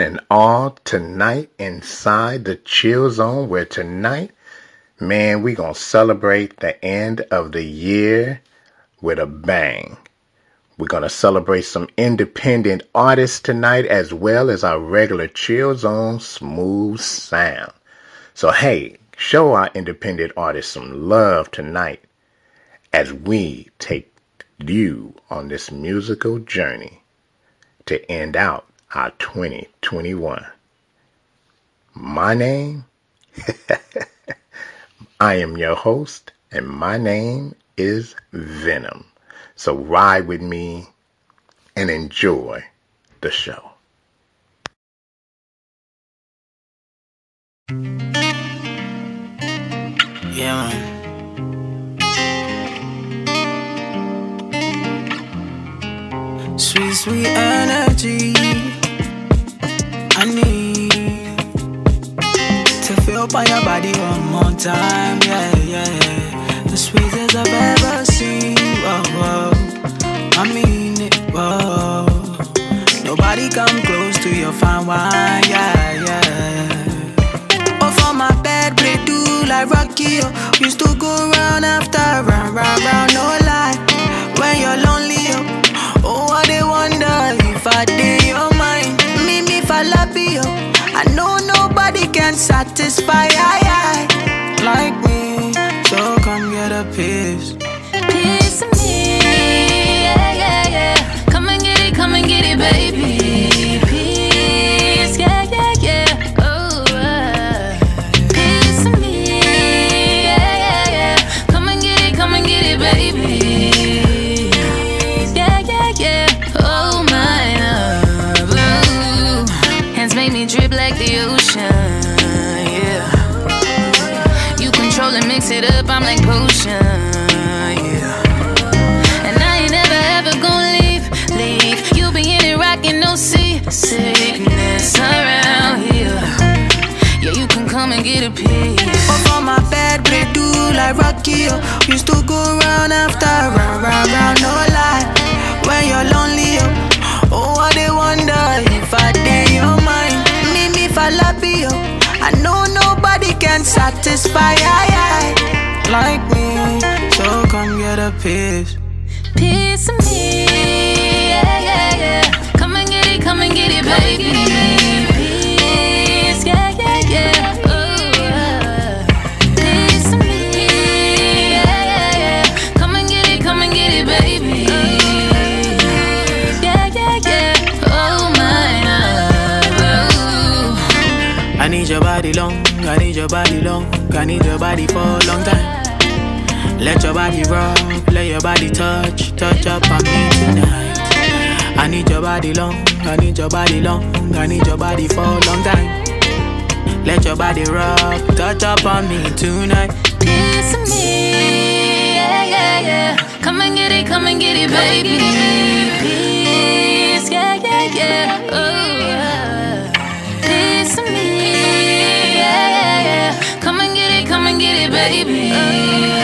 and all, tonight inside the chill zone. Where tonight, man, we gonna celebrate the end of the year with a bang. We're gonna celebrate some independent artists tonight, as well as our regular chill zone smooth sound. So hey, show our independent artists some love tonight as we take you on this musical journey to end out our 2021. My name, I am your host, and my name is Venom. So ride with me and enjoy the show. Yeah, man. Sweet, sweet energy. I need to feel on your body one more time, yeah, yeah. The sweetest I've ever seen, whoa, whoa. I mean it, whoa. Nobody come close to your fine wine, yeah, yeah. Off on my bed, play do like Rocky, oh. Used to go round after round, round, round, no lie. When you're lonely, oh, oh I they wonder if I did falapio. I know nobody can satisfy, I, I, like me. So come get a piece. piece of me. Yeah, yeah, yeah. Come and get it, come and get it, baby. Like Rocky. Oh. Used to go round after round, round, round, no lie. When you're lonely, oh, oh I they wonder if I did your mind. Me, me, falapio. Oh. I know nobody can satisfy, I, I, like me. So come get a piece. Piece of me. Yeah, yeah, yeah. Come and get it, come and get it, baby. Body long, I need your body long, I need your body for a long time. Let your body rock, let your body touch, touch up on me tonight. I need your body long, I need your body long, I need your body for a long time. Let your body rock, touch up on me tonight. of me. Yeah, yeah, yeah. Come and get it, come and get it, baby. Piece, yeah, yeah, yeah. Oh, baby.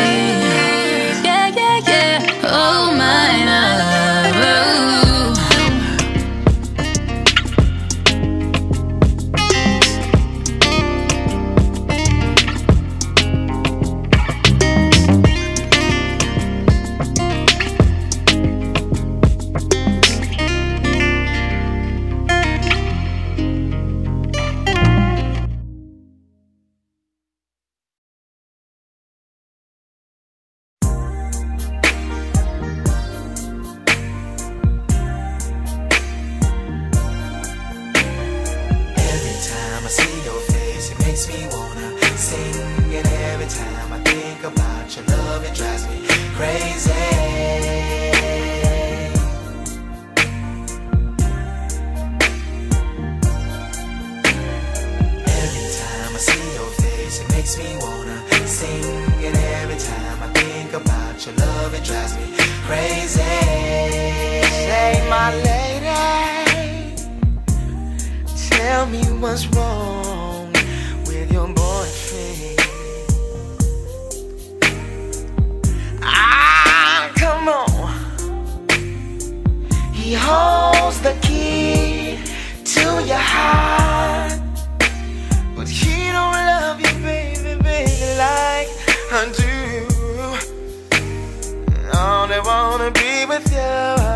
Makes me wanna sing. And every time I think about your love, it drives me crazy. Say, my lady. Tell me what's wrong with your boyfriend. Ah, come on. He holds the key to your heart. Like I do. I only wanna be with you.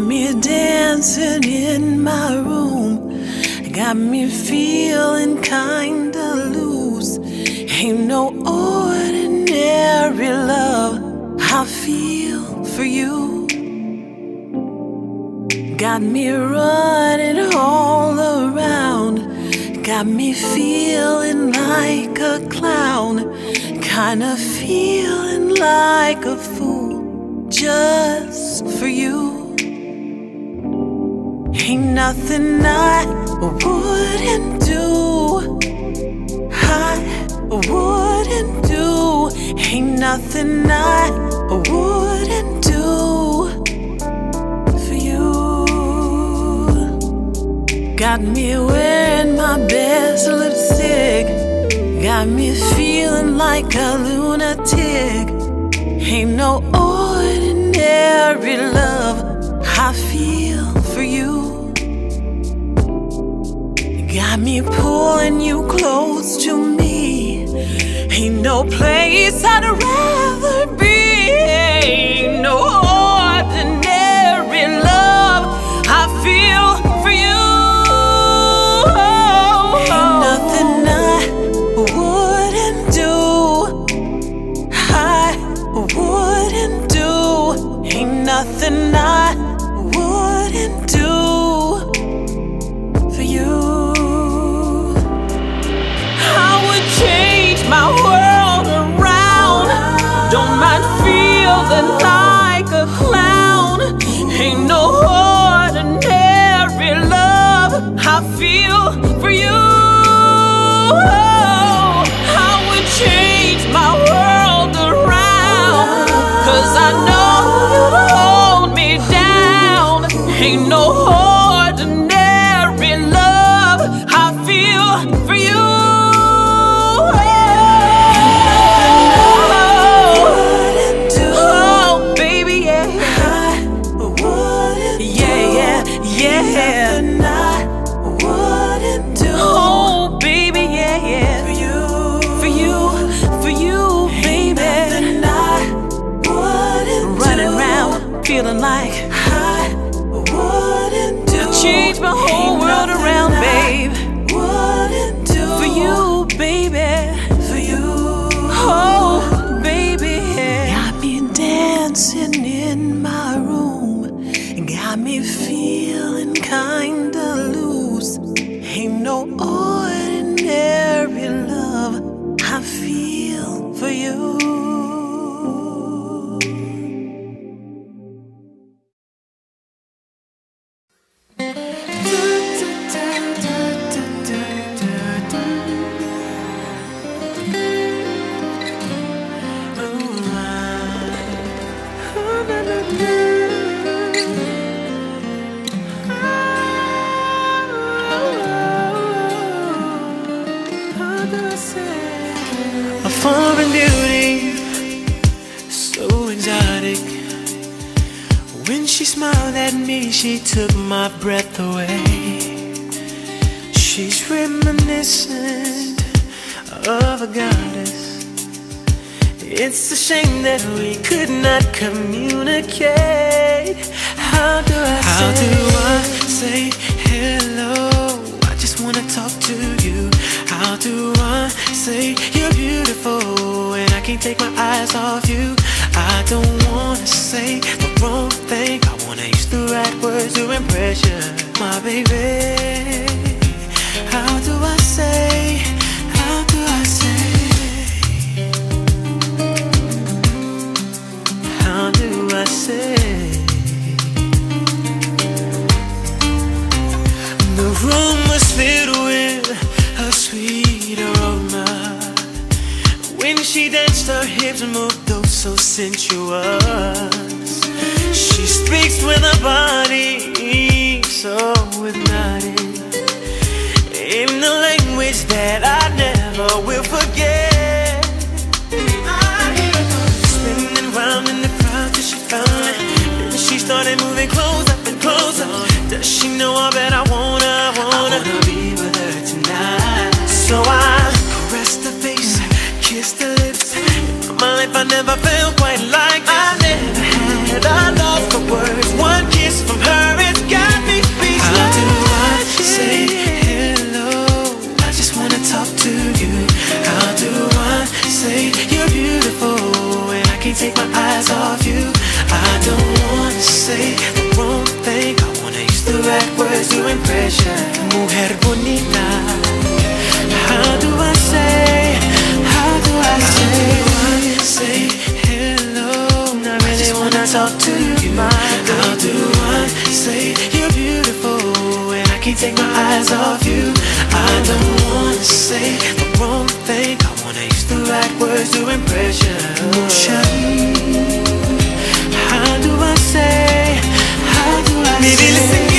Got me dancing in my room. Got me feeling kinda loose. Ain't no ordinary love I feel for you. Got me running all around. Got me feeling like a clown. Kinda feeling like a fool just for you. Ain't nothing I wouldn't do. I wouldn't do. Ain't nothing I wouldn't do for you. Got me wearing my best lipstick. Got me feeling like a lunatic. Ain't no ordinary love I feel. Got me pulling you close to me. Ain't no place I'd rather nothing she took my breath away. She's reminiscent of a goddess. It's a shame that we could not communicate. How do I How say? do I say hello? I just wanna talk to you. How do I say you're beautiful and I can't take my eyes off you? I don't wanna say the wrong thing. Use the right words to impress you, my baby. How do I say? How do I say? How do I say? The room was filled with a sweet aroma. When she danced, her hips moved oh so sensuous. Speaks with her body, so hypnotic. In a language that I never will forget. Spinning round in the crowd till she found it. Then she started moving closer and closer. Does she know I bet I wanna, words to impress you. Mujer bonita. How do I say? How do I say? Say hello. I really wanna talk to you. How do I say you're beautiful and I can't take my eyes off you? I don't wanna say the wrong thing. I wanna use the right words to impress you. How do I say? How do I Maybe say?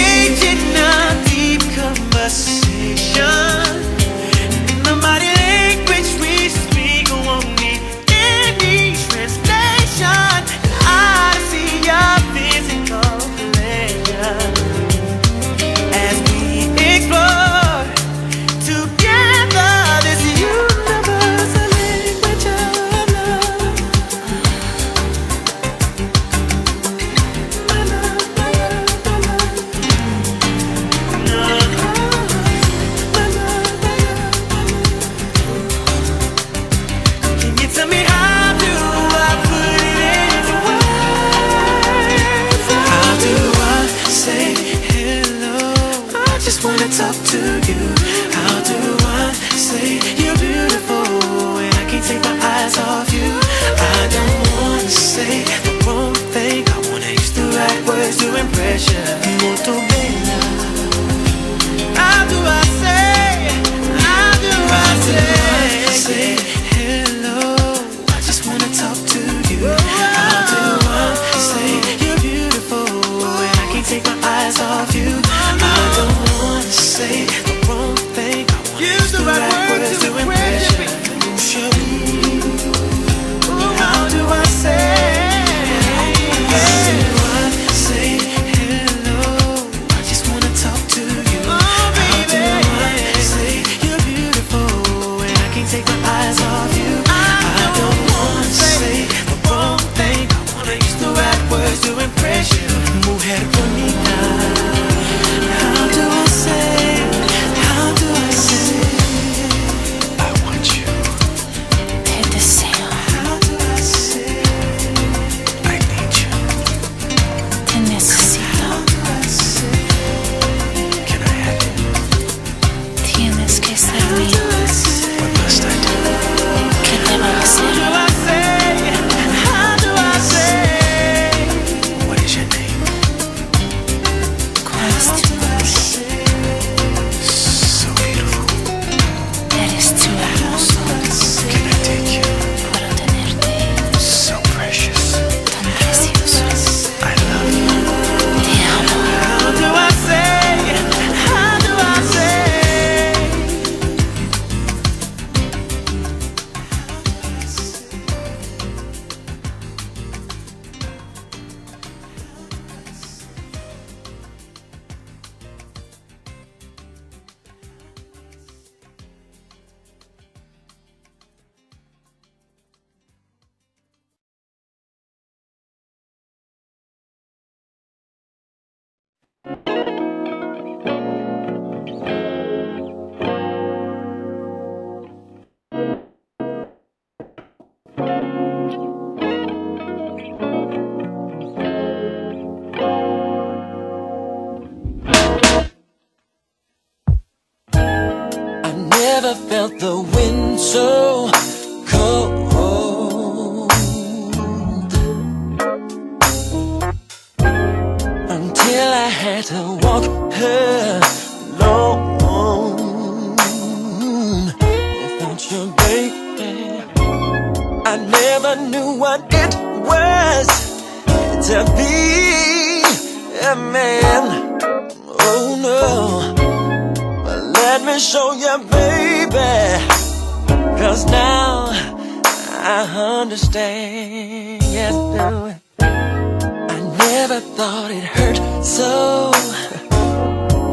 had to walk alone. Without you, baby I never knew what it was To be a man. Oh no. But let me show you, baby Cause now I understand never thought it hurt so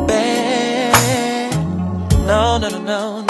bad. No, no, no, no.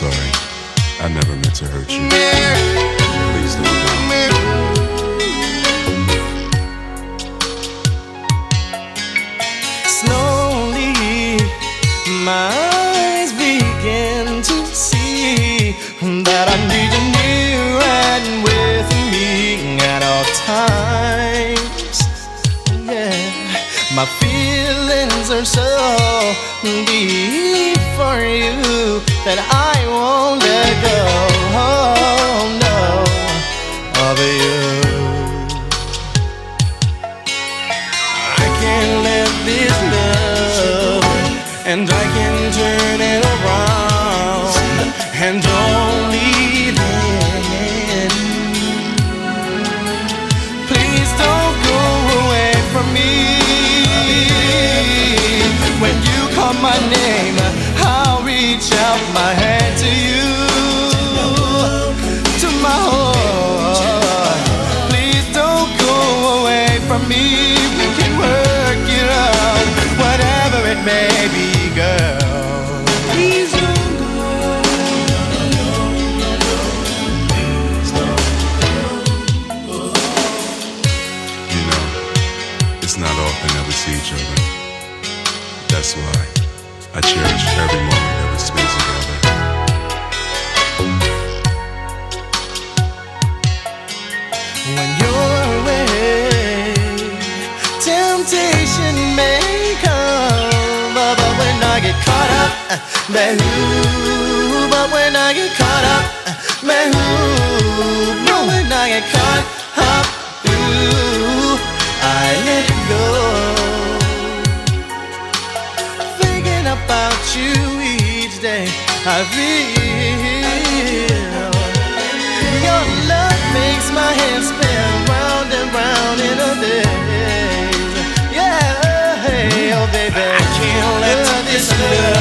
sorry. I never meant to hurt you. Please don't go. Slowly, my My feelings are so deep for you that I won't let go. Man, who, but when I get caught up, man, who, but when I get caught up, ooh, I let go. Thinking about you each day, I feel your love makes my head spin round and round in a day. Yeah, hey, oh baby, I can't let this love.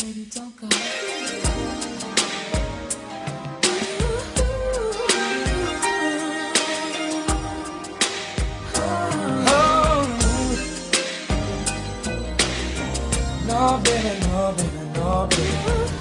Baby, don't go. Oh. No, baby, no, baby, no, baby.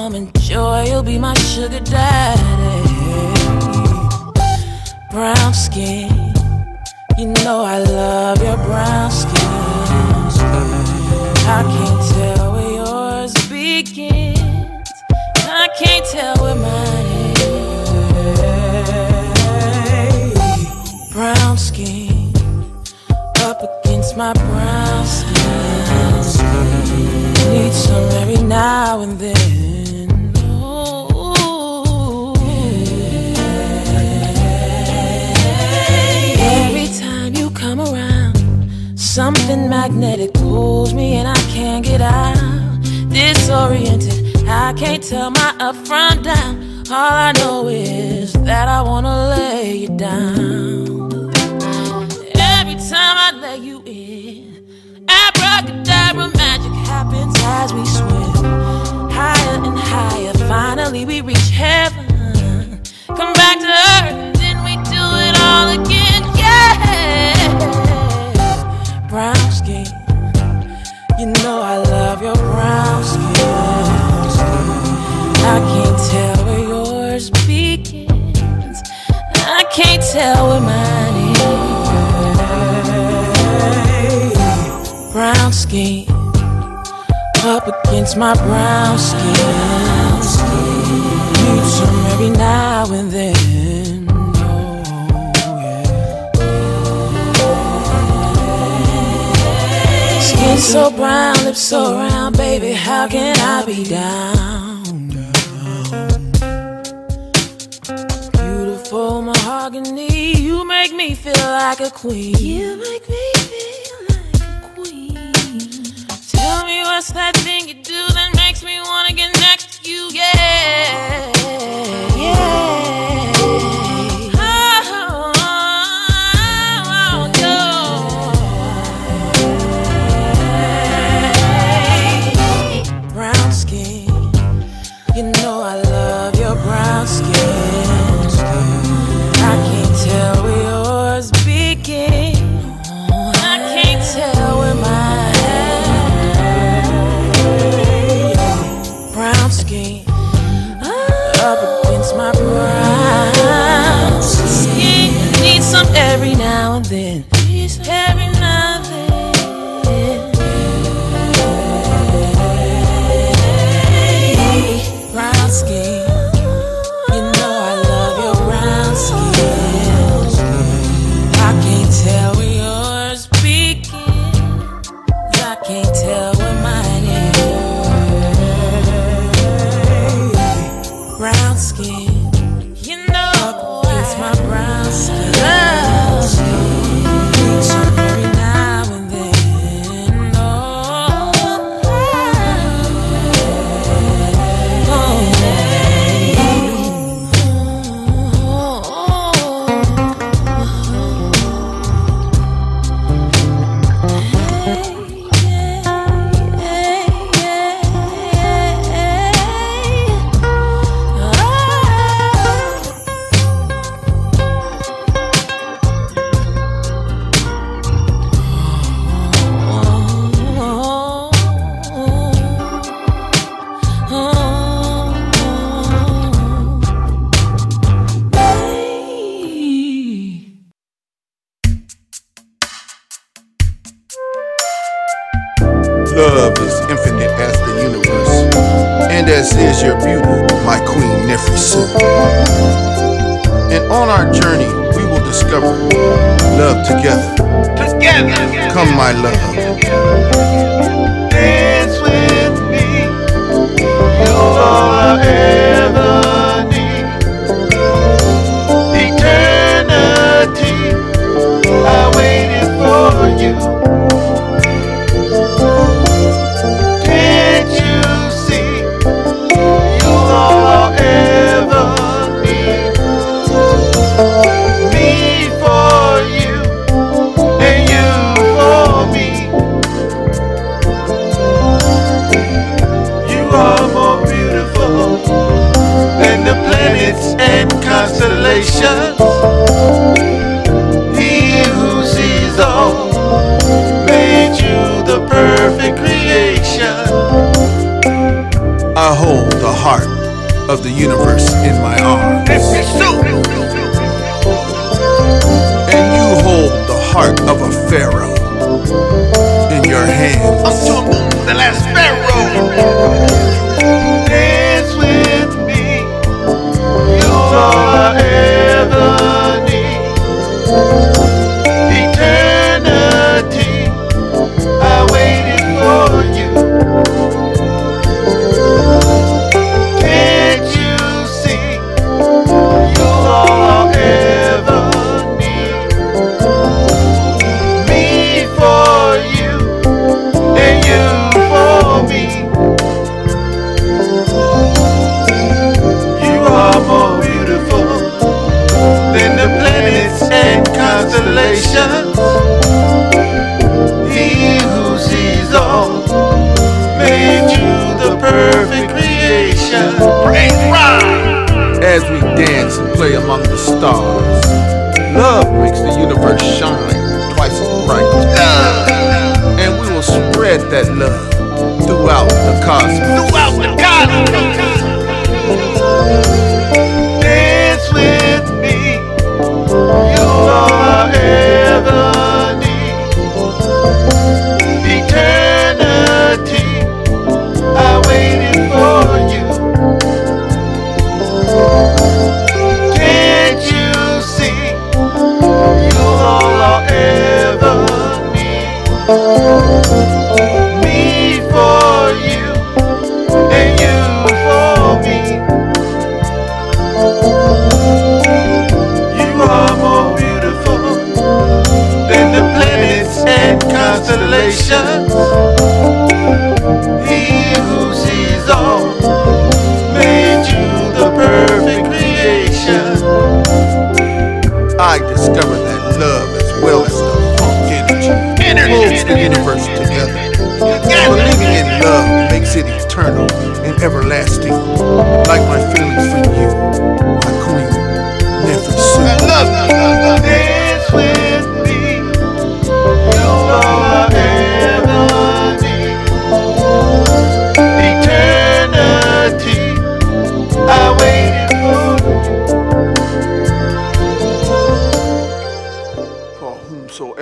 I can't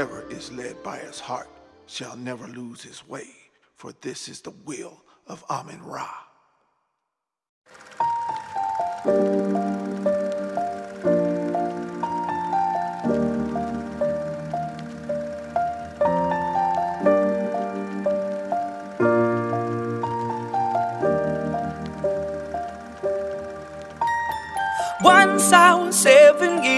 whomsoever is led by his heart shall never lose his way, for this is the will of Amen Ra. Once I was seven years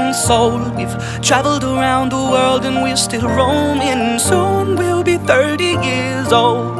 Been sold. We've traveled around the world and we're still roaming. Soon we'll be 30 years old.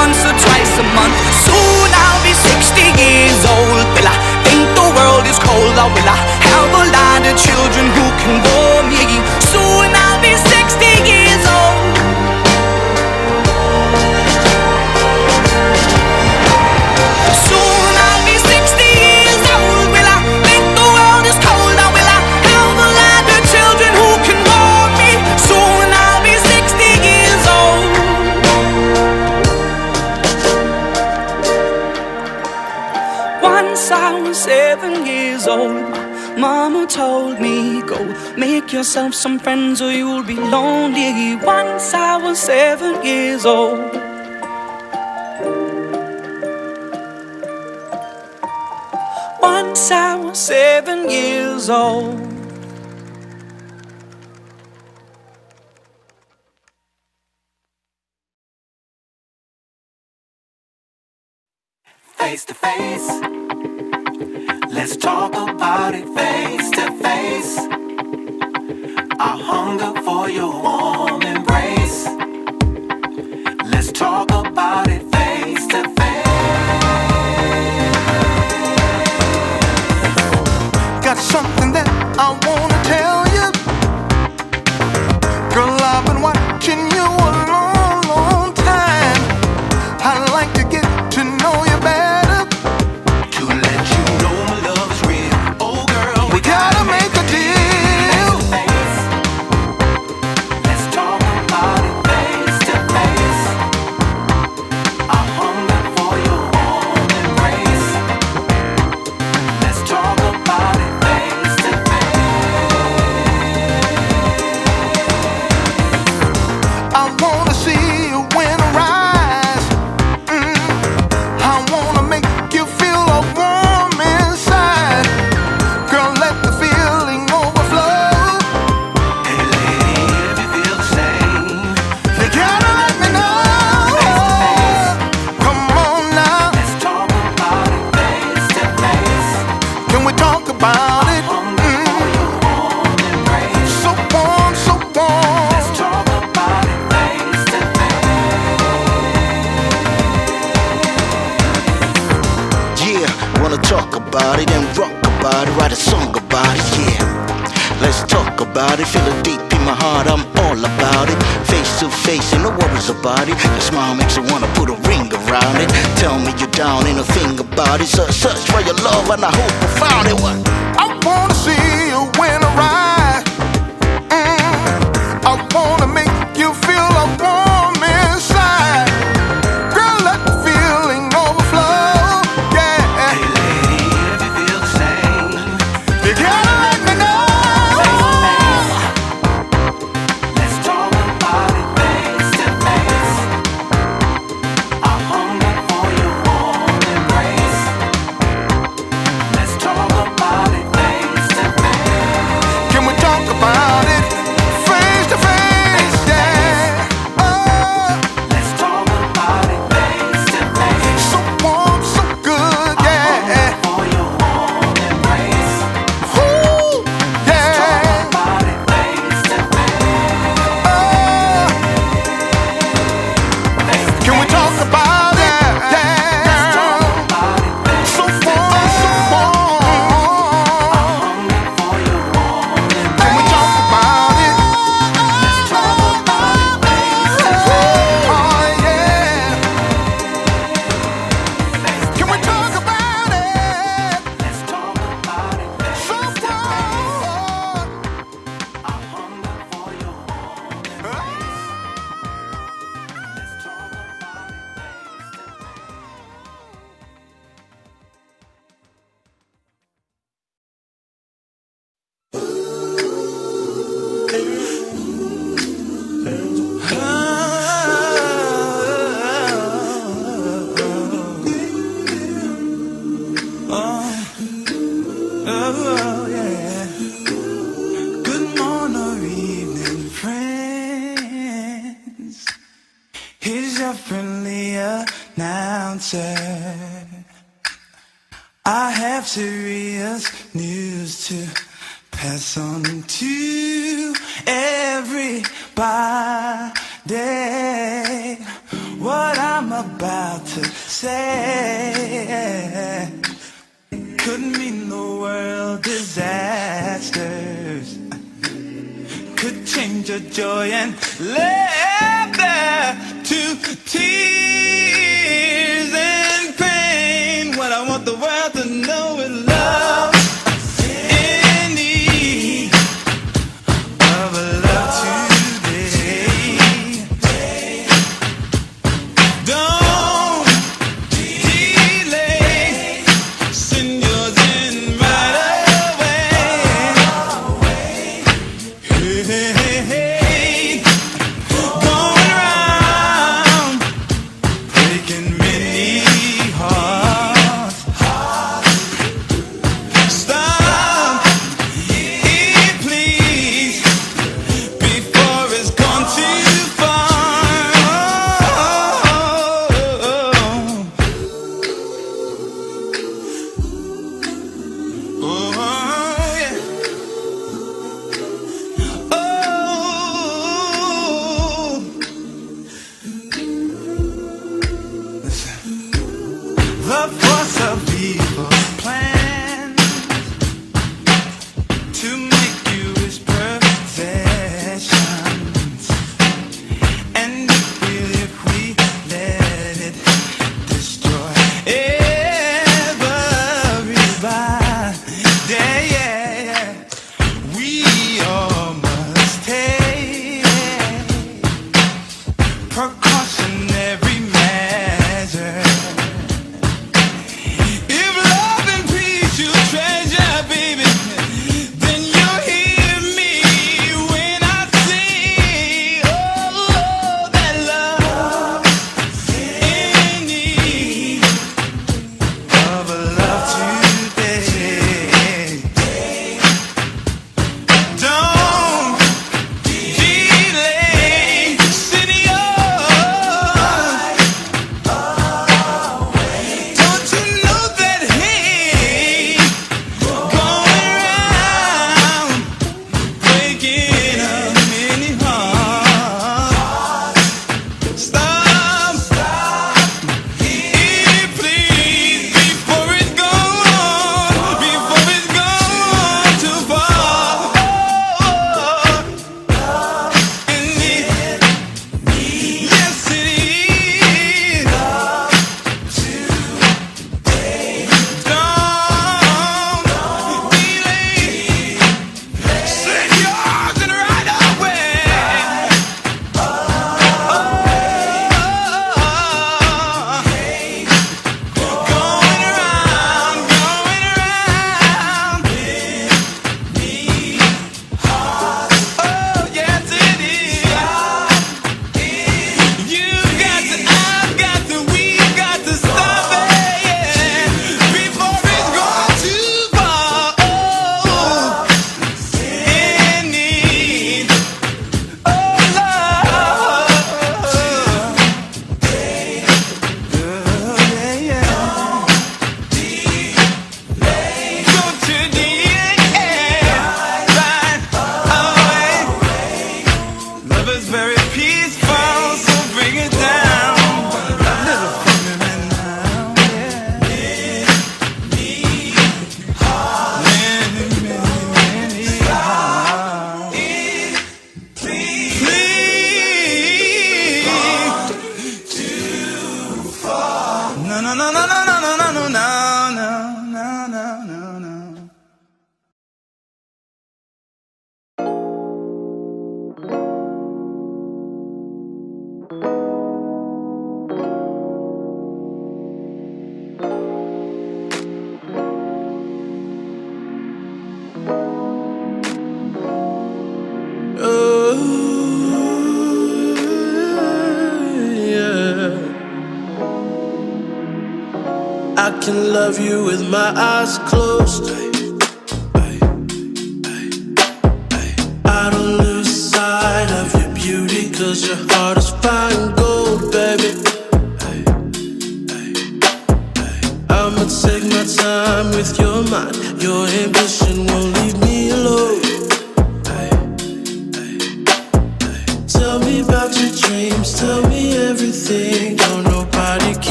once or twice a month. Soon I'll be 60 years old. Will I think the world is cold? Oh, or will I have a lot of children who can bore me? Soon I'll be 60 years old. told me, Go make yourself some friends or you'll be lonely. Once I was seven years old. Once I was seven years old. Face to face. Let's talk about it face to face. I hunger for your warm embrace. Let's talk about it face to face. Got something that I wanna tell.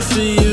chance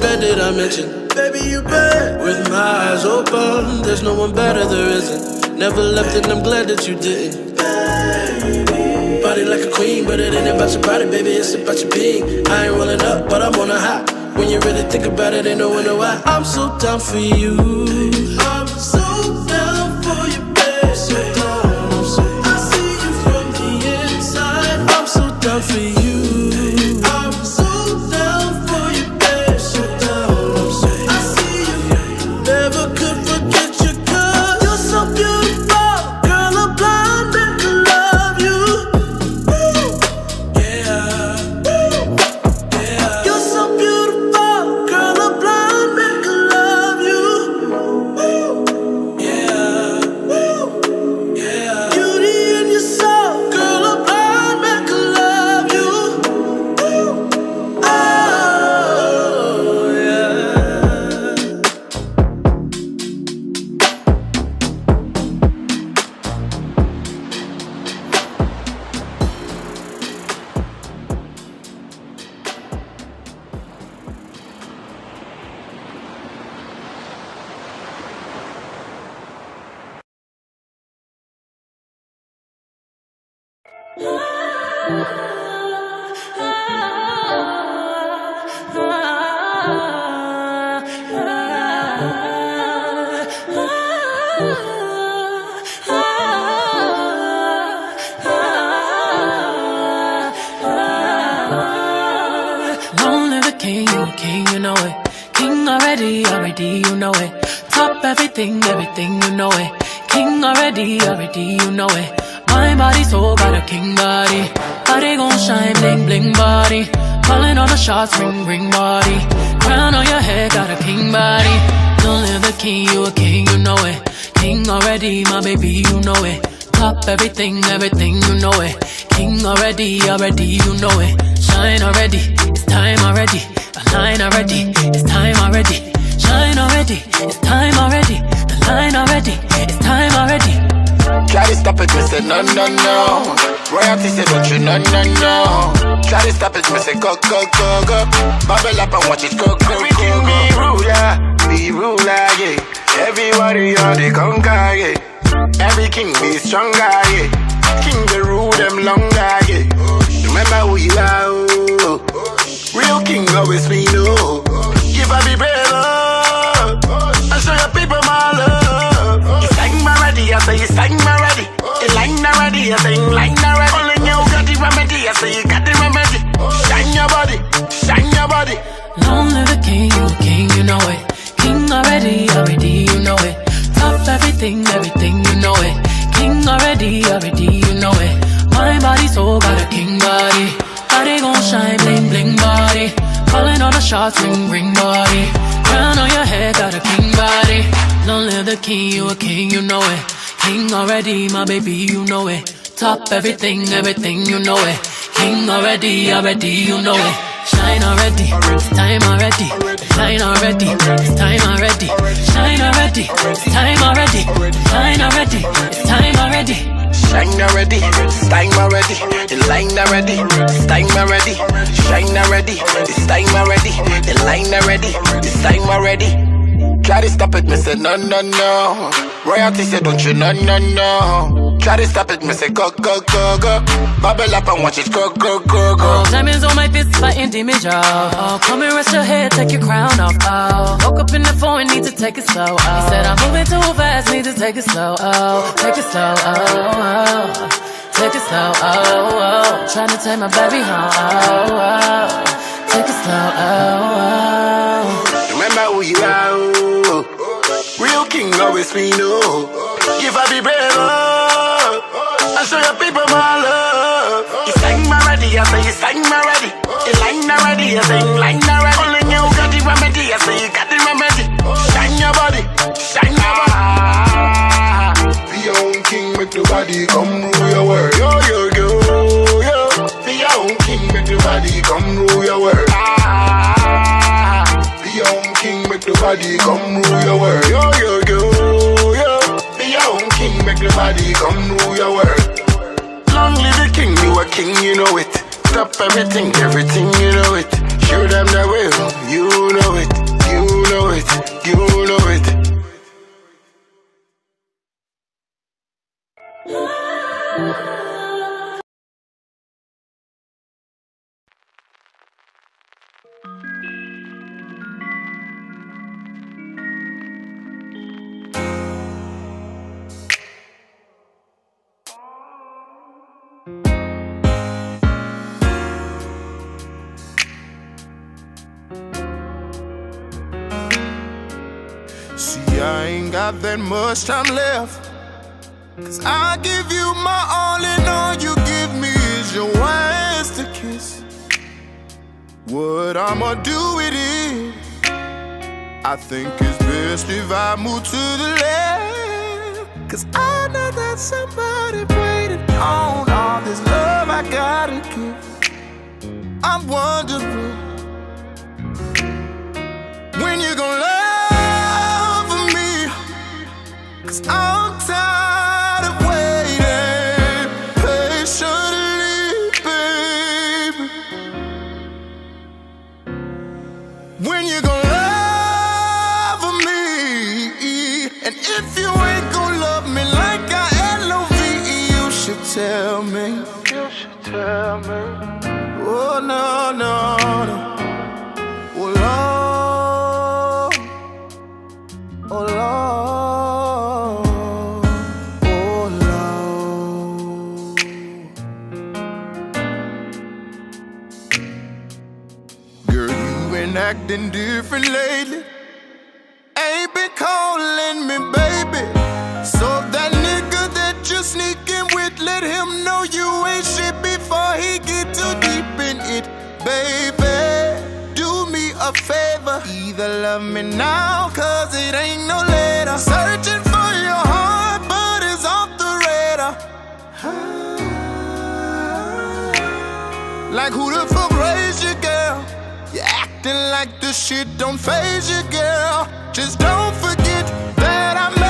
bandit I mentioned. Baby, you bet. With my eyes open, there's no one better, there isn't. Never left, and I'm glad that you didn't. Body like a queen, but it ain't about your body, baby, it's about your being. I ain't rolling up, but I'm on a high. When you really think about it, ain't no wonder why. I'm so down for you. Everything, everything, you know it. King already, already, you know it. Shine already, time already. Shine already, time already. Shine already, time already. Shine already, time already. Shine already, time already. The line already, time already. Shine already, it's time already. The line already, it's time already. Try to stop it, me say no, no, no. Royalty say don't you, no, no, no. Try to stop it, me say go, go, go, go. Bubble up and watch it go, go, go, go. Diamonds on my fist, fighting demons, y'all. Oh, come and rest your head, take your crown off. Oh, woke up in the phone, need to take it slow. Oh, he said I'm moving too fast, need to take it slow. Oh, take it slow. Oh, oh. take it slow. Oh, oh. trying to take my baby home. Oh, oh. take it slow. Oh, oh. Remember who you are. oh. Real king always we know. If I be brave, oh, show your people my love. It's time already, I say it's time already. It's line already, I say it's line already. Only you got the remedy, I say you got the remedy. Shine your body, shine your body. Be your own king, make nobody come rule your world. Yo, yo, yo, yo. Be your own king, make nobody come rule your world. Be your own king, make nobody come rule your world. yo, yo, yo, yo. Be your own king, make nobody come rule your world. Live the king, you a king, you know it. Stop everything, everything, you know it. Show them the way, you know it, you know it, you know it. See, got that much time left. Cause I give you my all, and all you give me is your words to kiss. What I'ma do with it? I think it's best if I move to the left. Cause I know that somebody waiting on all this love I gotta give. I'm wondering when you gonna love Cause I'm tired of waiting patiently, baby. When you gonna love me? And if you acting different lately. Ain't been calling me baby. So that nigga that you sneaking with, let him know you ain't shit before he get too deep in it, baby. Do me a favor, either love me now, cause it ain't no later. Searching for your heart, but it's off the radar. Like who the fuck acting like this shit don't faze you, girl. Just don't forget that I made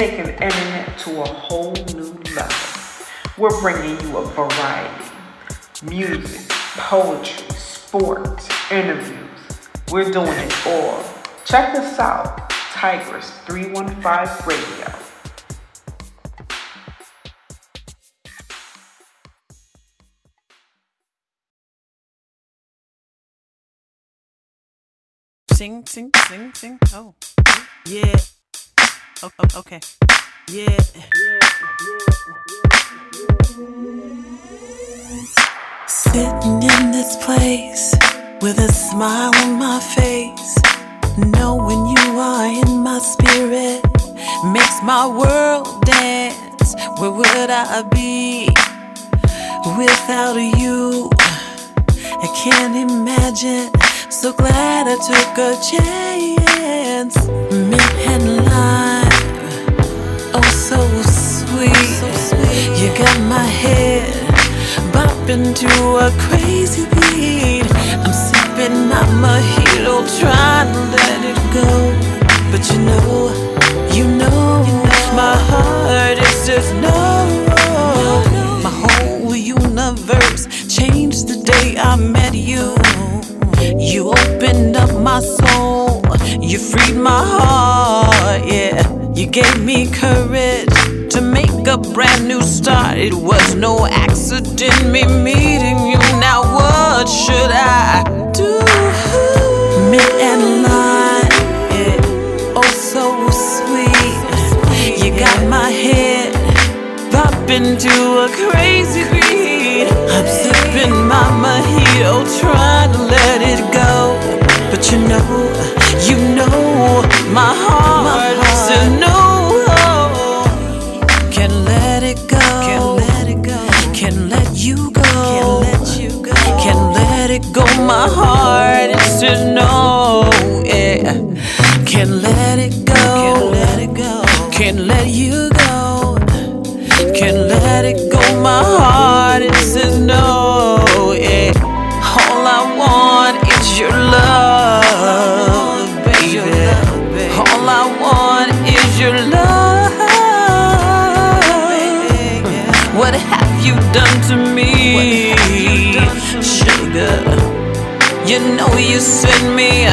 taking internet to a whole new level. We're bringing you a variety music, poetry, sports, interviews. We're doing it all. Check us out, Tigers 315 Radio. Sing, sing, sing, sing. Oh, yeah. Oh, okay. Yeah. Sitting in this place with a smile on my face, knowing you are in my spirit makes my world dance. Where would I be without you? I can't imagine. So glad I took a chance. Midnight life, got my head bopping to a crazy beat. I'm sipping my mojito, trying to let it go. But you know, you know, my heart is just no. My whole universe changed the day I met you. You opened up my soul, you freed my heart, yeah. You gave me courage to make a brand new start. It was no accident, me meeting you. Now, what should I do? Mid and line, yeah. oh, so sweet. You got my head popping to a crazy beat. I'm sipping my mojito, trying to let it go. But you know, you know, my heart go. My heart it says no. Yeah. Can't let it go. Can't let it go. Can't let you go. Can't let it go. My heart it says no. You know you set me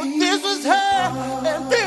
this was her,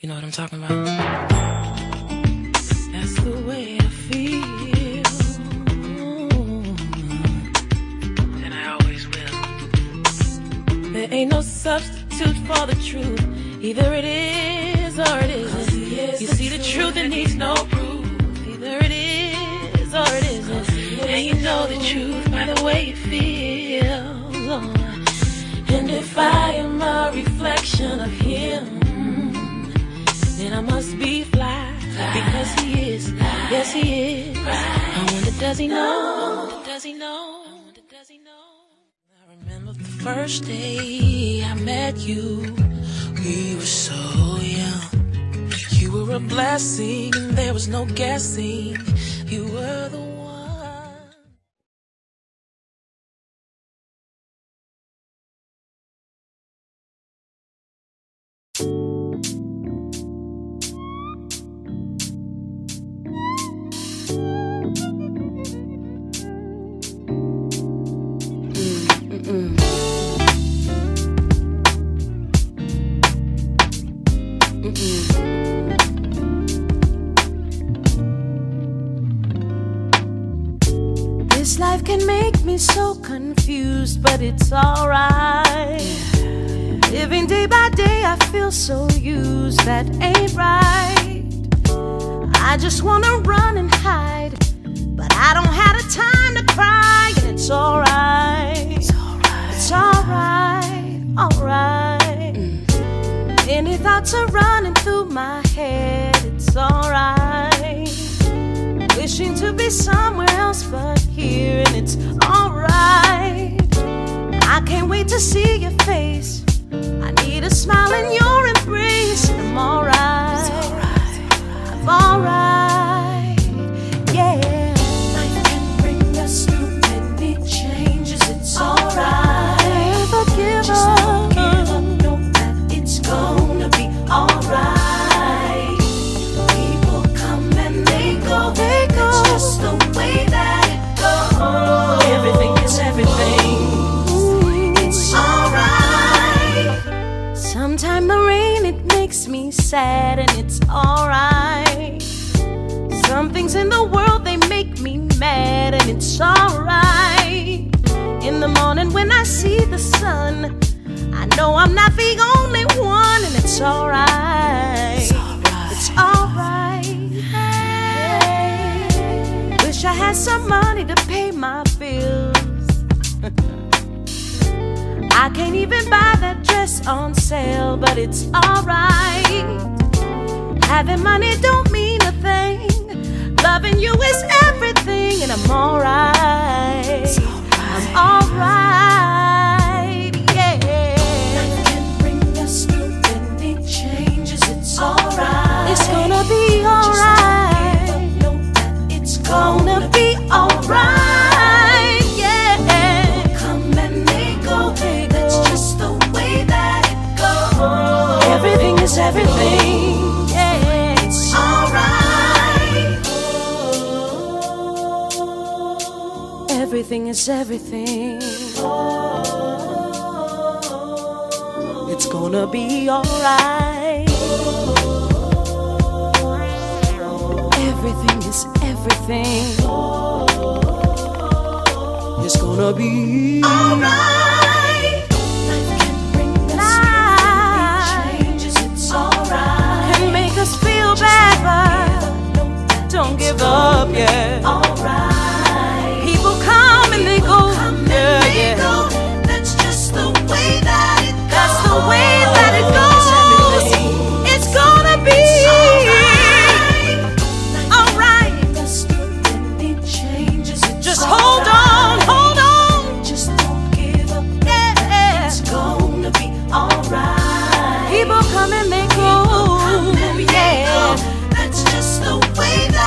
You know what I'm talking about? That's the way I feel. And I always will. There ain't no substitute for the truth. Either it is or it isn't. You see, the truth, it needs no proof. Either it is or it isn't. And you know the truth by the way it feels. And if I am a reflection of him, then I must be fly. Because he is. Yes, he is. I wonder, does he know? Does he know? Does he know? I remember the first day I met you. We were so young. You were a blessing, and there was no guessing. You were the one. It's alright. Living day by day, I feel so used, that ain't right. I just wanna run and hide, but I don't have the time to cry, and it's alright. It's alright. It's alright, alright. Mm. Any thoughts are running through my head, it's alright. Wishing to be somewhere else but here, and it's alright. Can't wait to see your face. I need a smile in your embrace. I'm alright. I'm alright. Sad and it's alright. Some things in the world they make me mad and it's alright. In the morning when I see the sun, I know I'm not the only one and it's alright. It's alright. Wish I had some money to pay my bills. I can't even buy that dress on sale, but it's alright. Having money don't mean a thing. Loving you is everything, and I'm alright. I'm alright, is everything, yeah. It's alright. everything is everything. It's gonna be alright. Everything is everything. It's gonna be alright. But up yet. Alright. People come and they go. Yeah, yeah. That's just the way that it goes. That's the way that it goes. It's gonna be alright. Just hold on, hold on. Just don't give up. Yeah. It's gonna be alright. People come and they go. Yeah. That's just the way that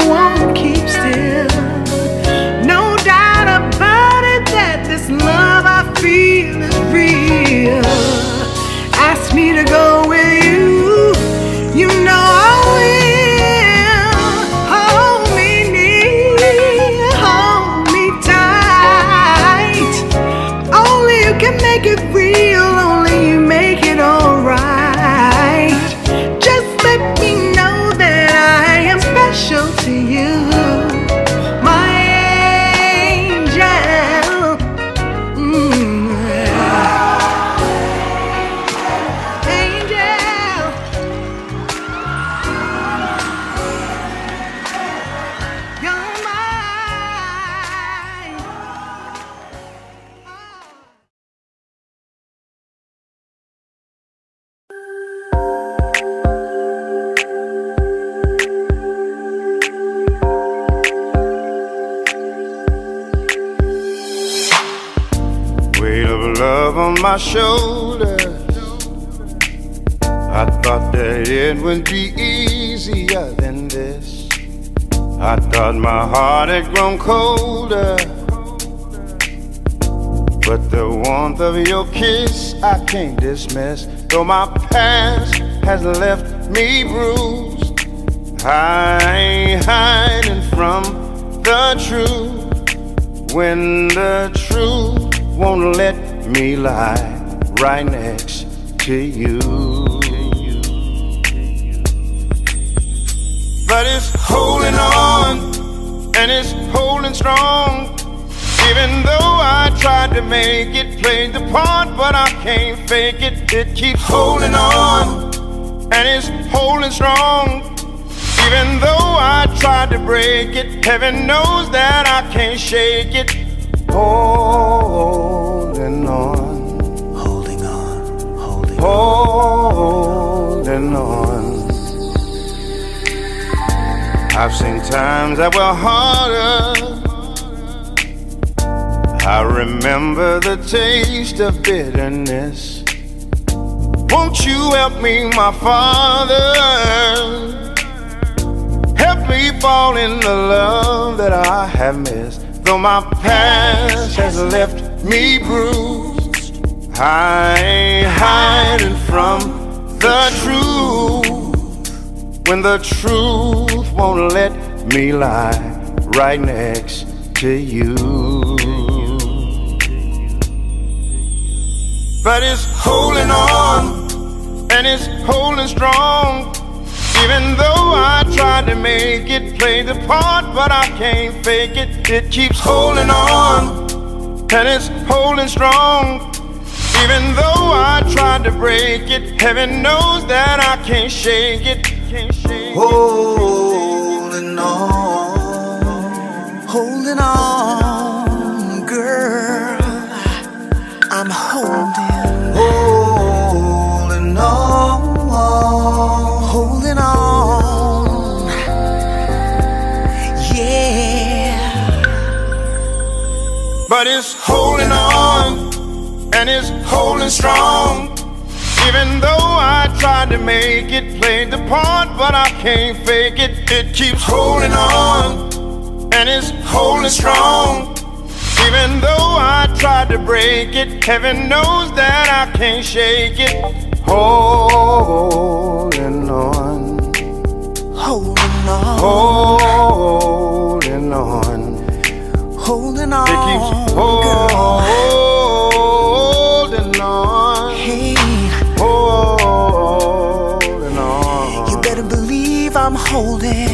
heart my. I thought that it would be easier than this. I thought my heart had grown colder. But the warmth of your kiss I can't dismiss. Though my past has left me bruised, I ain't hiding from the truth. When the truth won't let me lie right next to you. But it's holding on and it's holding strong. Even though I tried to make it, played the part, but I can't fake it. It keeps holding on and it's holding strong. Even though I tried to break it, heaven knows that I can't shake it. Holding holding on. I've seen times that were harder. I remember the taste of bitterness. Won't you help me, my father? Help me fall in the love that I have missed. Though my past has left me bruised, I ain't hiding from the truth. When the truth won't let me lie right next to you. But it's holding on and it's holding strong. Even though I tried to make it, play the part, but I can't fake it. It keeps holding on and it's holding strong. Even though I tried to break it, heaven knows that I can't shake it. Can't shake Holding on, holding on, girl. I'm holding, holding on, holding on. Yeah. But it's holding on holding strong. Even though I tried to make it, played the part, but I can't fake it. It keeps holding on and it's holding strong. Even though I tried to break it, heaven knows that I can't shake it. Holding on, Holding on, holding on. holding on. It keeps holding Holding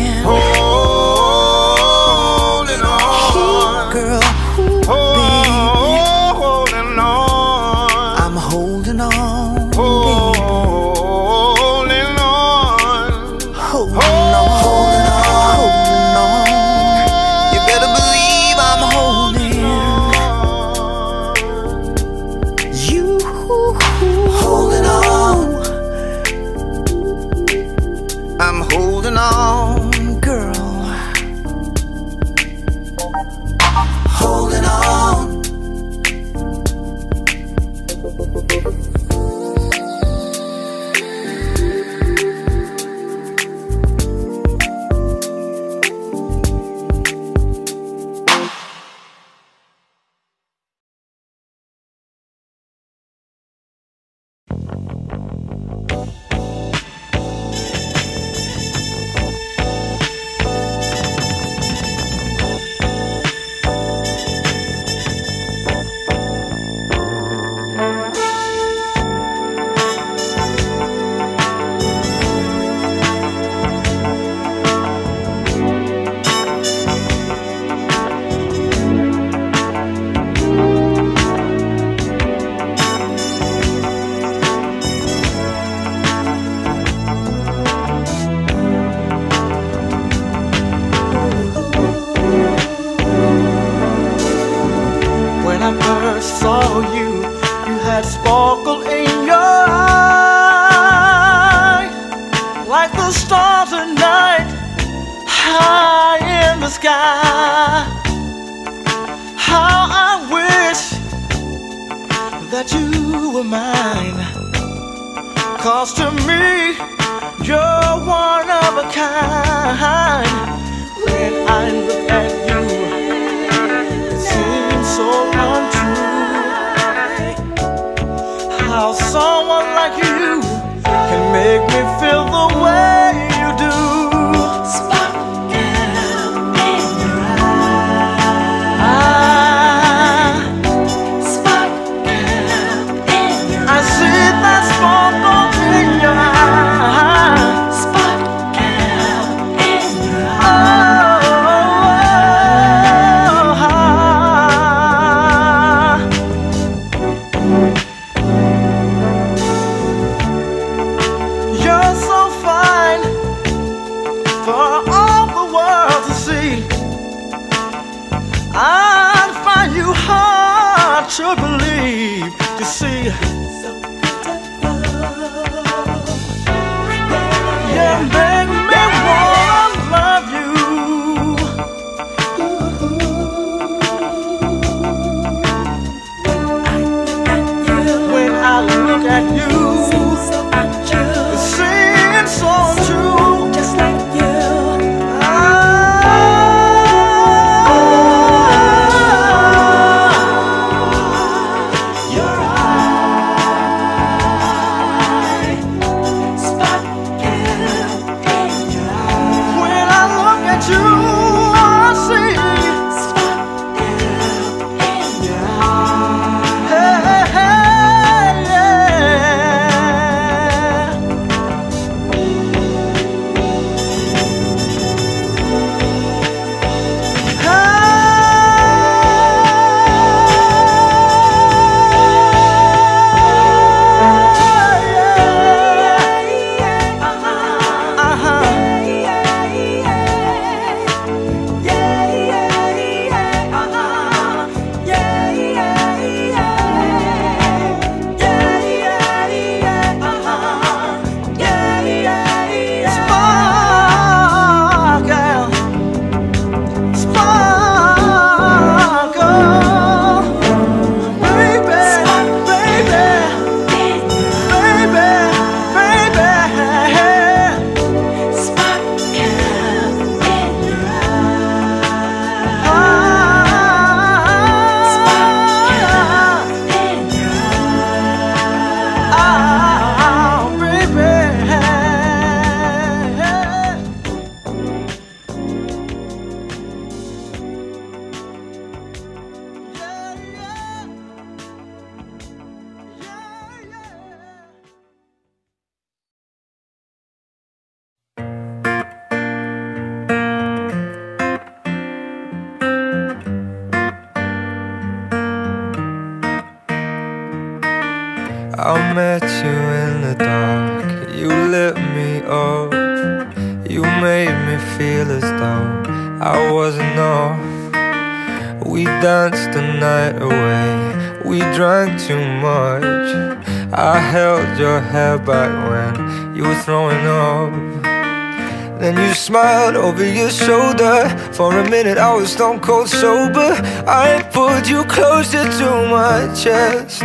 over your shoulder. For a minute, I was stone cold sober. I pulled you closer to my chest.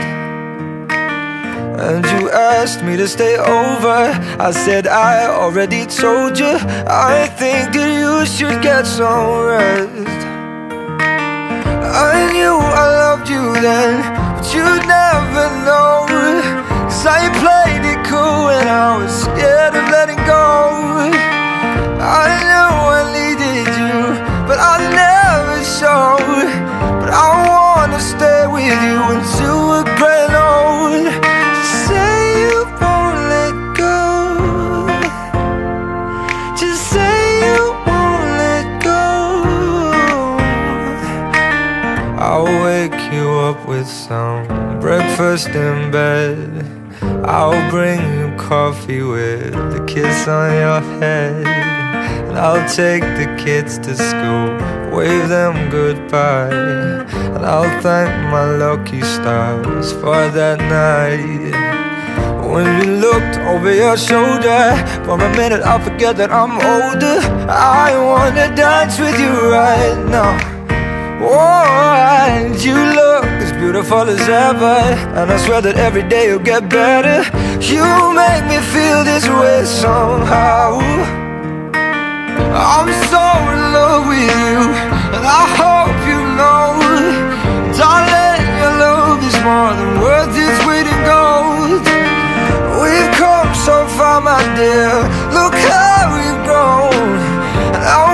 And you asked me to stay over. I said, I already told you. I think that you should get some rest. I knew I loved you then, but you'd never know. Cause I played it cool and I was scared of letting go. I knew I needed you, but I never showed. But I wanna stay with you until we're gray and old. Just say you won't let go. Just say you won't let go. I'll wake you up with some breakfast in bed. I'll bring you coffee with a kiss on your head. I'll take the kids to school, wave them goodbye. And I'll thank my lucky stars for that night. when you looked over your shoulder. For a minute, I forget that I'm older. I wanna dance with you right now. Oh, and you look as beautiful as ever. And I swear that every day you'll get better. You make me feel this way somehow. I'm so in love with you, and I hope you know, darling, your love is more than worth its weight in gold. We've come so far, my dear. Look how we've grown, oh,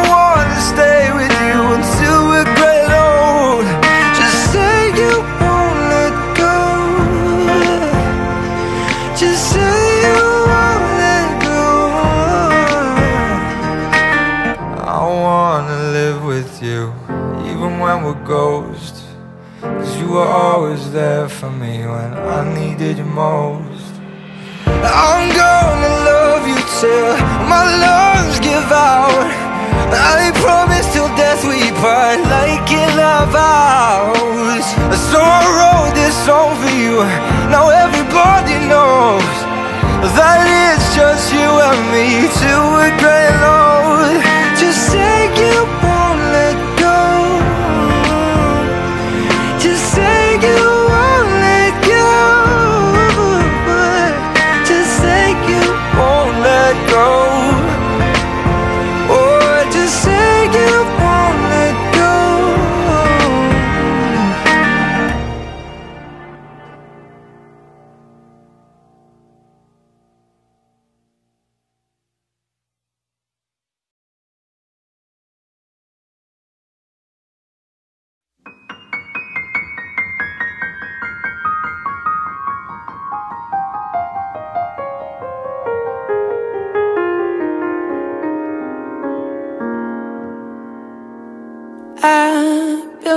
even when. Cause you were always there for me when I needed you most. I'm gonna love you till my lungs give out. I promise till death we part like in our vows. So I wrote this song for you. Now everybody knows that it's just you and me we're gray and old. Just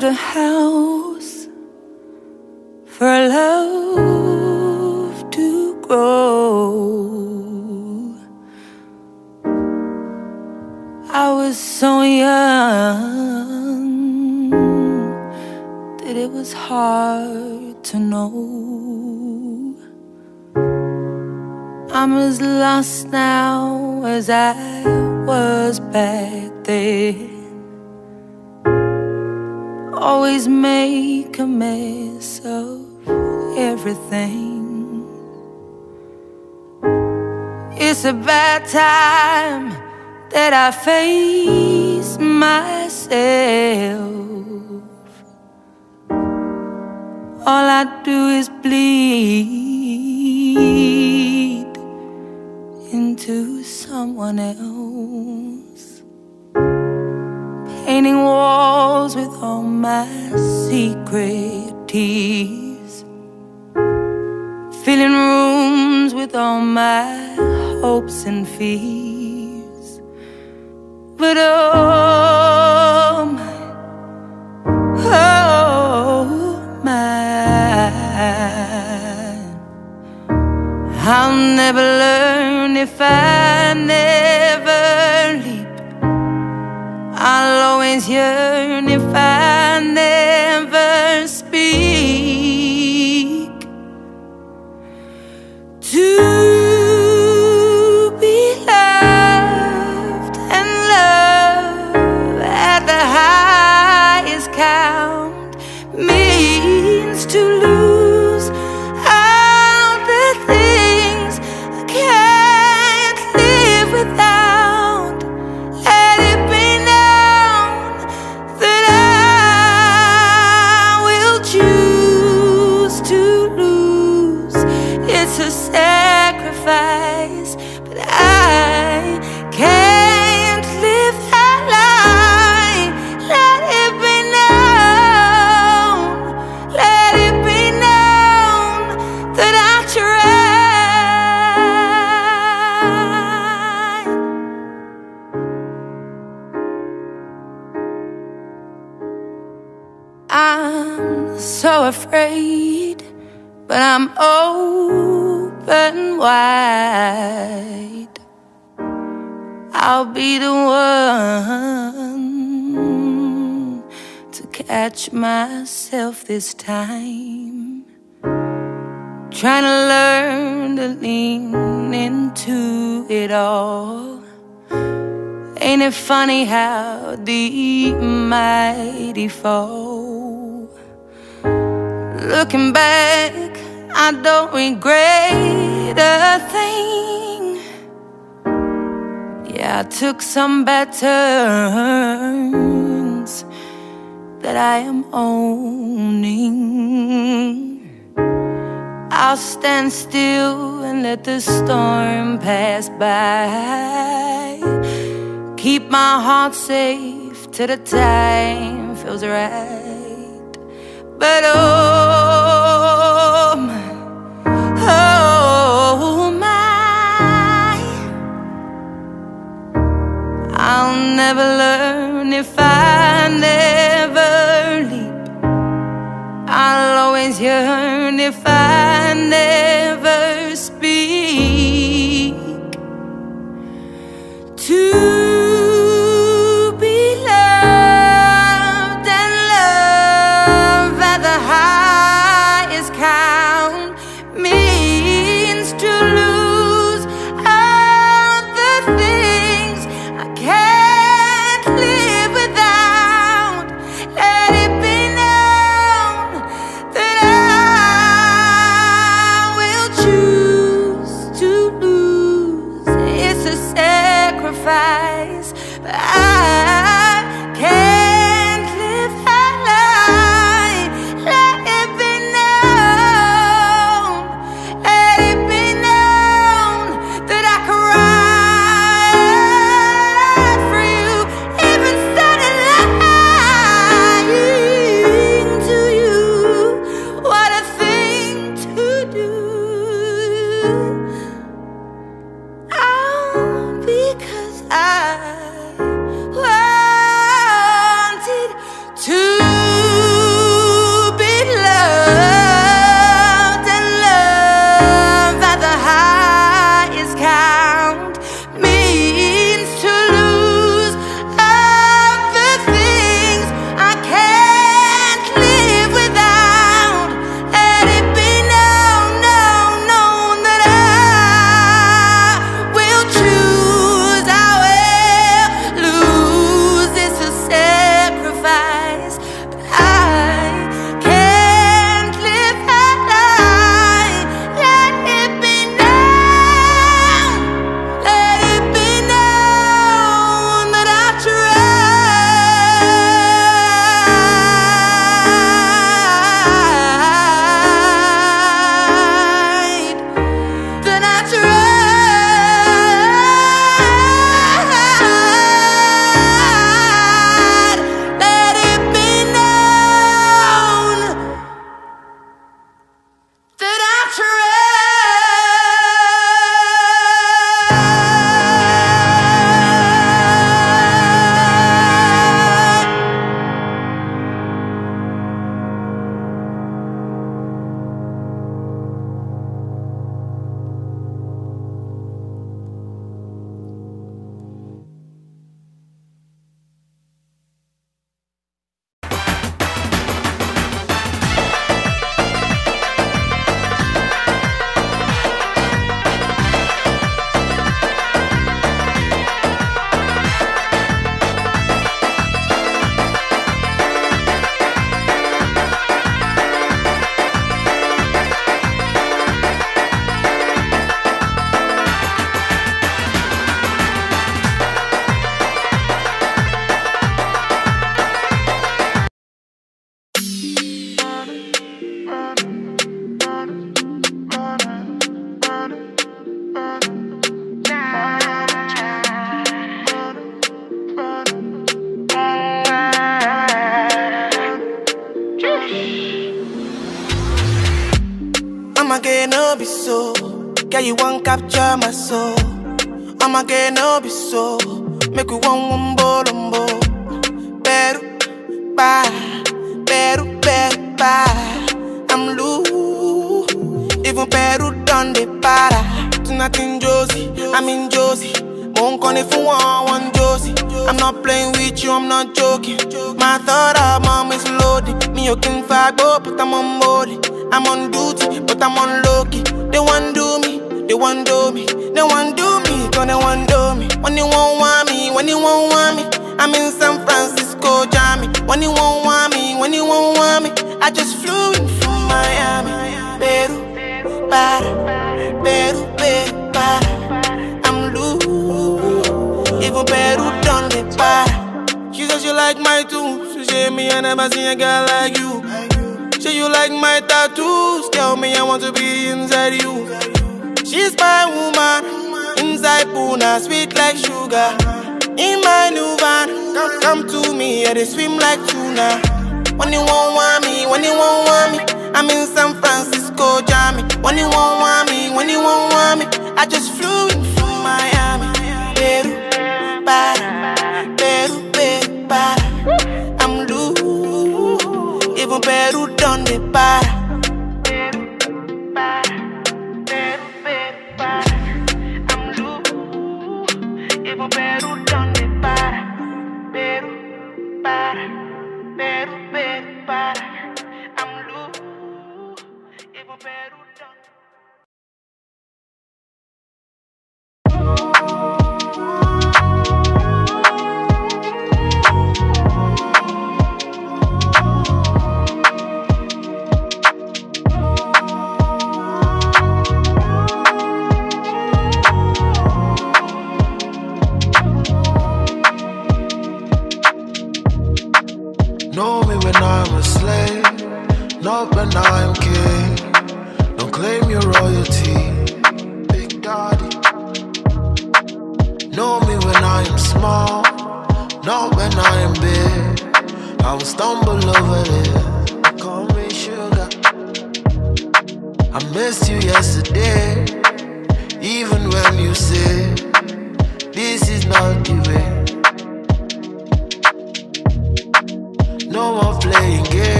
I a house for love to grow. I was so young that it was hard to know. I'm as lost now as I was back then always make a mess of everything. It's a bad time that I face myself. All I do is bleed into someone else painting walls with all my secret tears, filling rooms with all my hopes and fears. But um, oh my, oh my, I'll never learn if I never. I'll always yearn if I never speak to so afraid, but I'm open wide. I'll be the one to catch myself this time. Trying to learn to lean into it all. Ain't it funny how the mighty fall? Looking back, I don't regret a thing. Yeah, I took some bad turns that I am owning. I'll stand still and let the storm pass by. Keep my heart safe till the time feels right but oh my, oh my, I'll never learn if I never leap. I'll always yearn if I never speak to.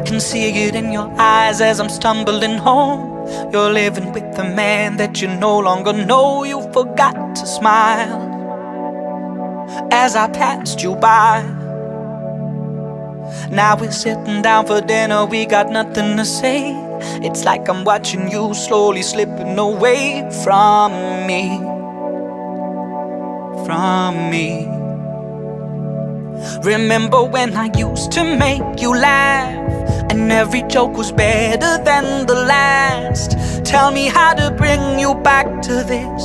Can see it in your eyes as I'm stumbling home. You're living with the man that you no longer know. You forgot to smile as I passed you by. Now we're sitting down for dinner, we got nothing to say. It's like I'm watching you slowly slipping away from me. From me. Remember when I used to make you laugh? And every joke was better than the last. Tell me how to bring you back to this.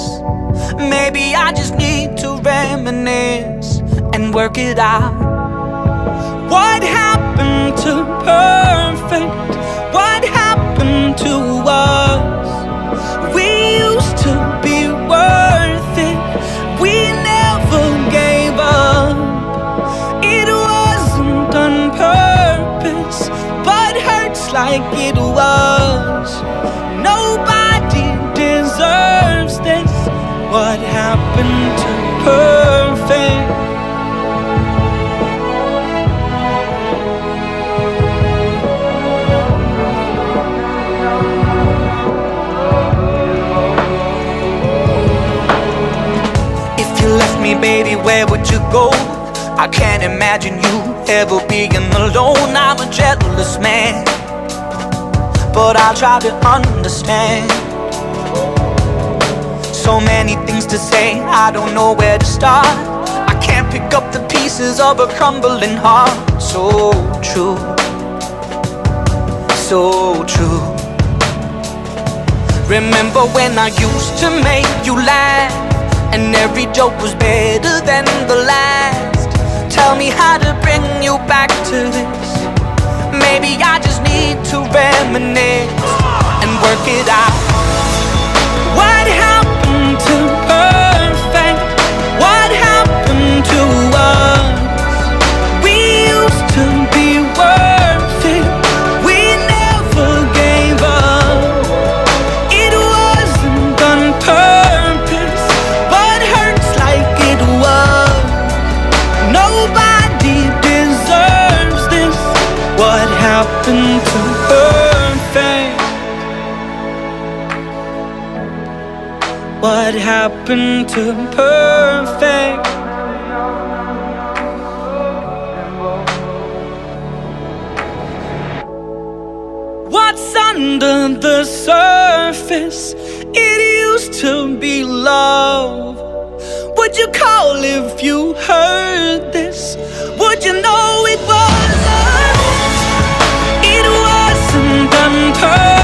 Maybe I just need to reminisce and work it out. What happened to perfect? What happened to us? We used to be worth like it was. Nobody deserves this. What happened to perfect? If you left me, baby, where would you go? I can't imagine you ever being alone. I'm a jealous man, but I'll try to understand. So many things to say, I don't know where to start. I can't pick up the pieces of a crumbling heart. So true, so true. Remember when I used to make you laugh? And every joke was better than the last. Tell me how to bring you back to this. Maybe I just need to reminisce and work it out. What happened to perfect? What happened to us? What happened to perfect? What's under the surface? It used to be love. Would you call if you heard this? Would you know it was us? It wasn't on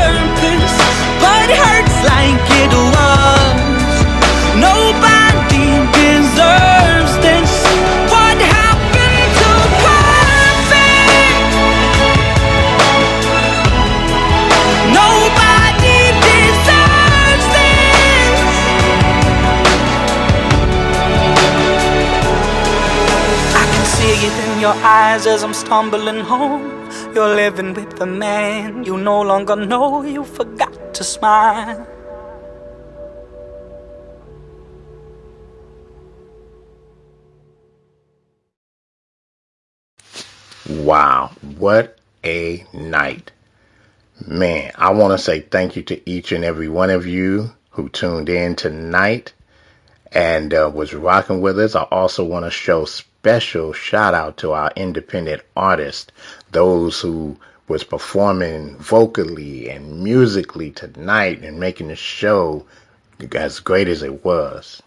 in your eyes as I'm stumbling home. You're living with the man you no longer know. You forgot to smile. Wow, what a night. Man, I want to say thank you to each and every one of you who tuned in tonight and uh, was rocking with us. I also want to show special shout out to our independent artists, those who was performing vocally and musically tonight and making the show as great as it was.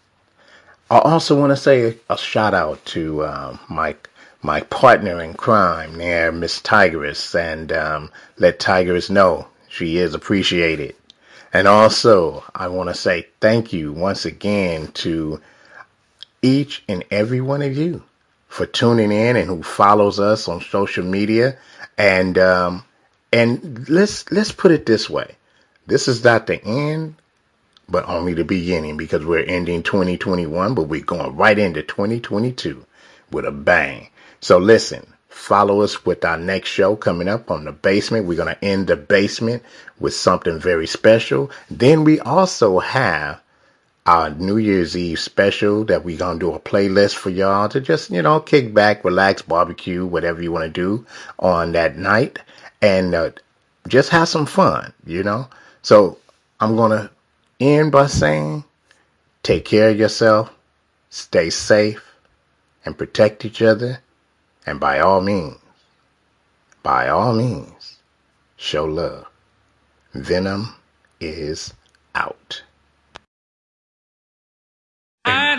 I also want to say a shout out to um, my my partner in crime there, Miss Tigress, and um, let Tigress know she is appreciated. And also, I want to say thank you once again to each and every one of you for tuning in and who follows us on social media. And um, and let's let's put it this way: this is not the end, but only the beginning because we're ending 2021, but we're going right into 2022 with a bang. So listen, follow us with our next show coming up on the basement. We're going to end the basement with something very special. Then we also have our New Year's Eve special that we're going to do a playlist for y'all to just, you know, kick back, relax, barbecue, whatever you want to do on that night. and uh, just have some fun, you know. So I'm gonna end by saying, take care of yourself, stay safe, and protect each other, and by all means, by all means, show love. Venom is out.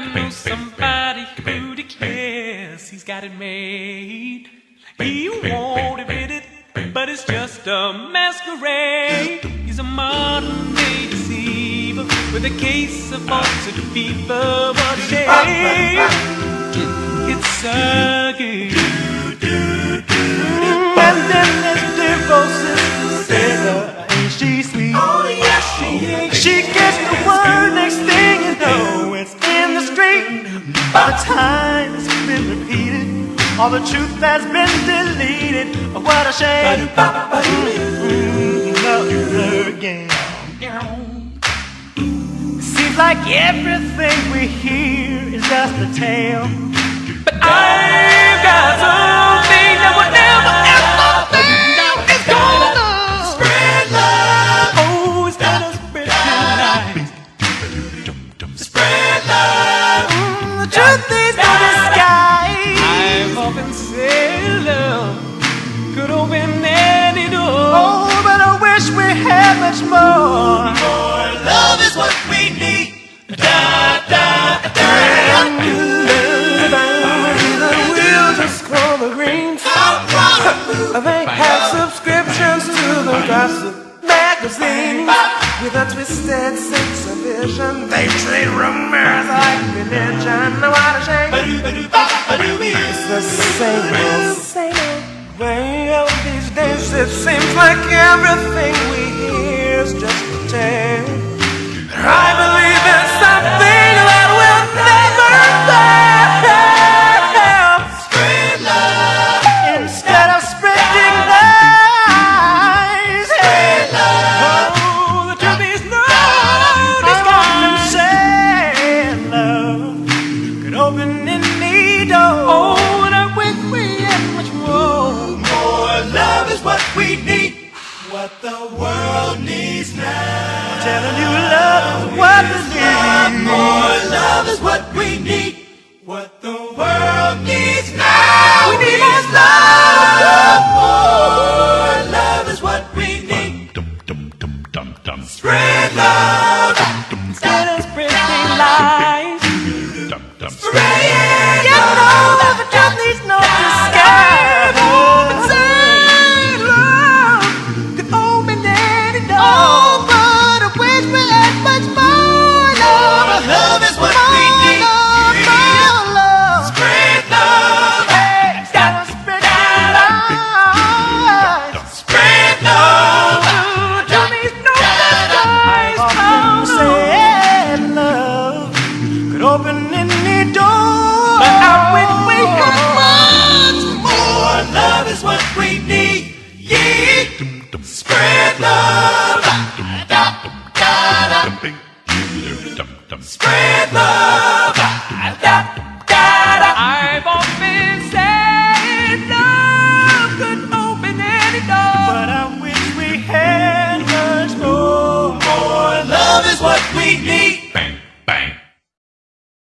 I know somebody who declares he's got it made. He won't admit it, but it's just a masquerade. He's a modern day deceiver with a case of falsehood fever. A shame! It's game. And then there's devotion, Sarah, ain't she sweet? Oh yes, she is. She gets in. By the time it's been repeated, all the truth has been deleted. Oh, what a shame. Mm, Love her again. Seems like everything we hear is just a tale. But I've got something that will never They have subscriptions to the gossip magazine. With a twisted sense of vision, they treat rumors like religion. No, what a shame. It's the same old, same old way of these days. It seems like everything we hear is just tale. I believe need. More love is what we need. What the world needs now. We need is love. More love is what we need. Spread love. Spread love.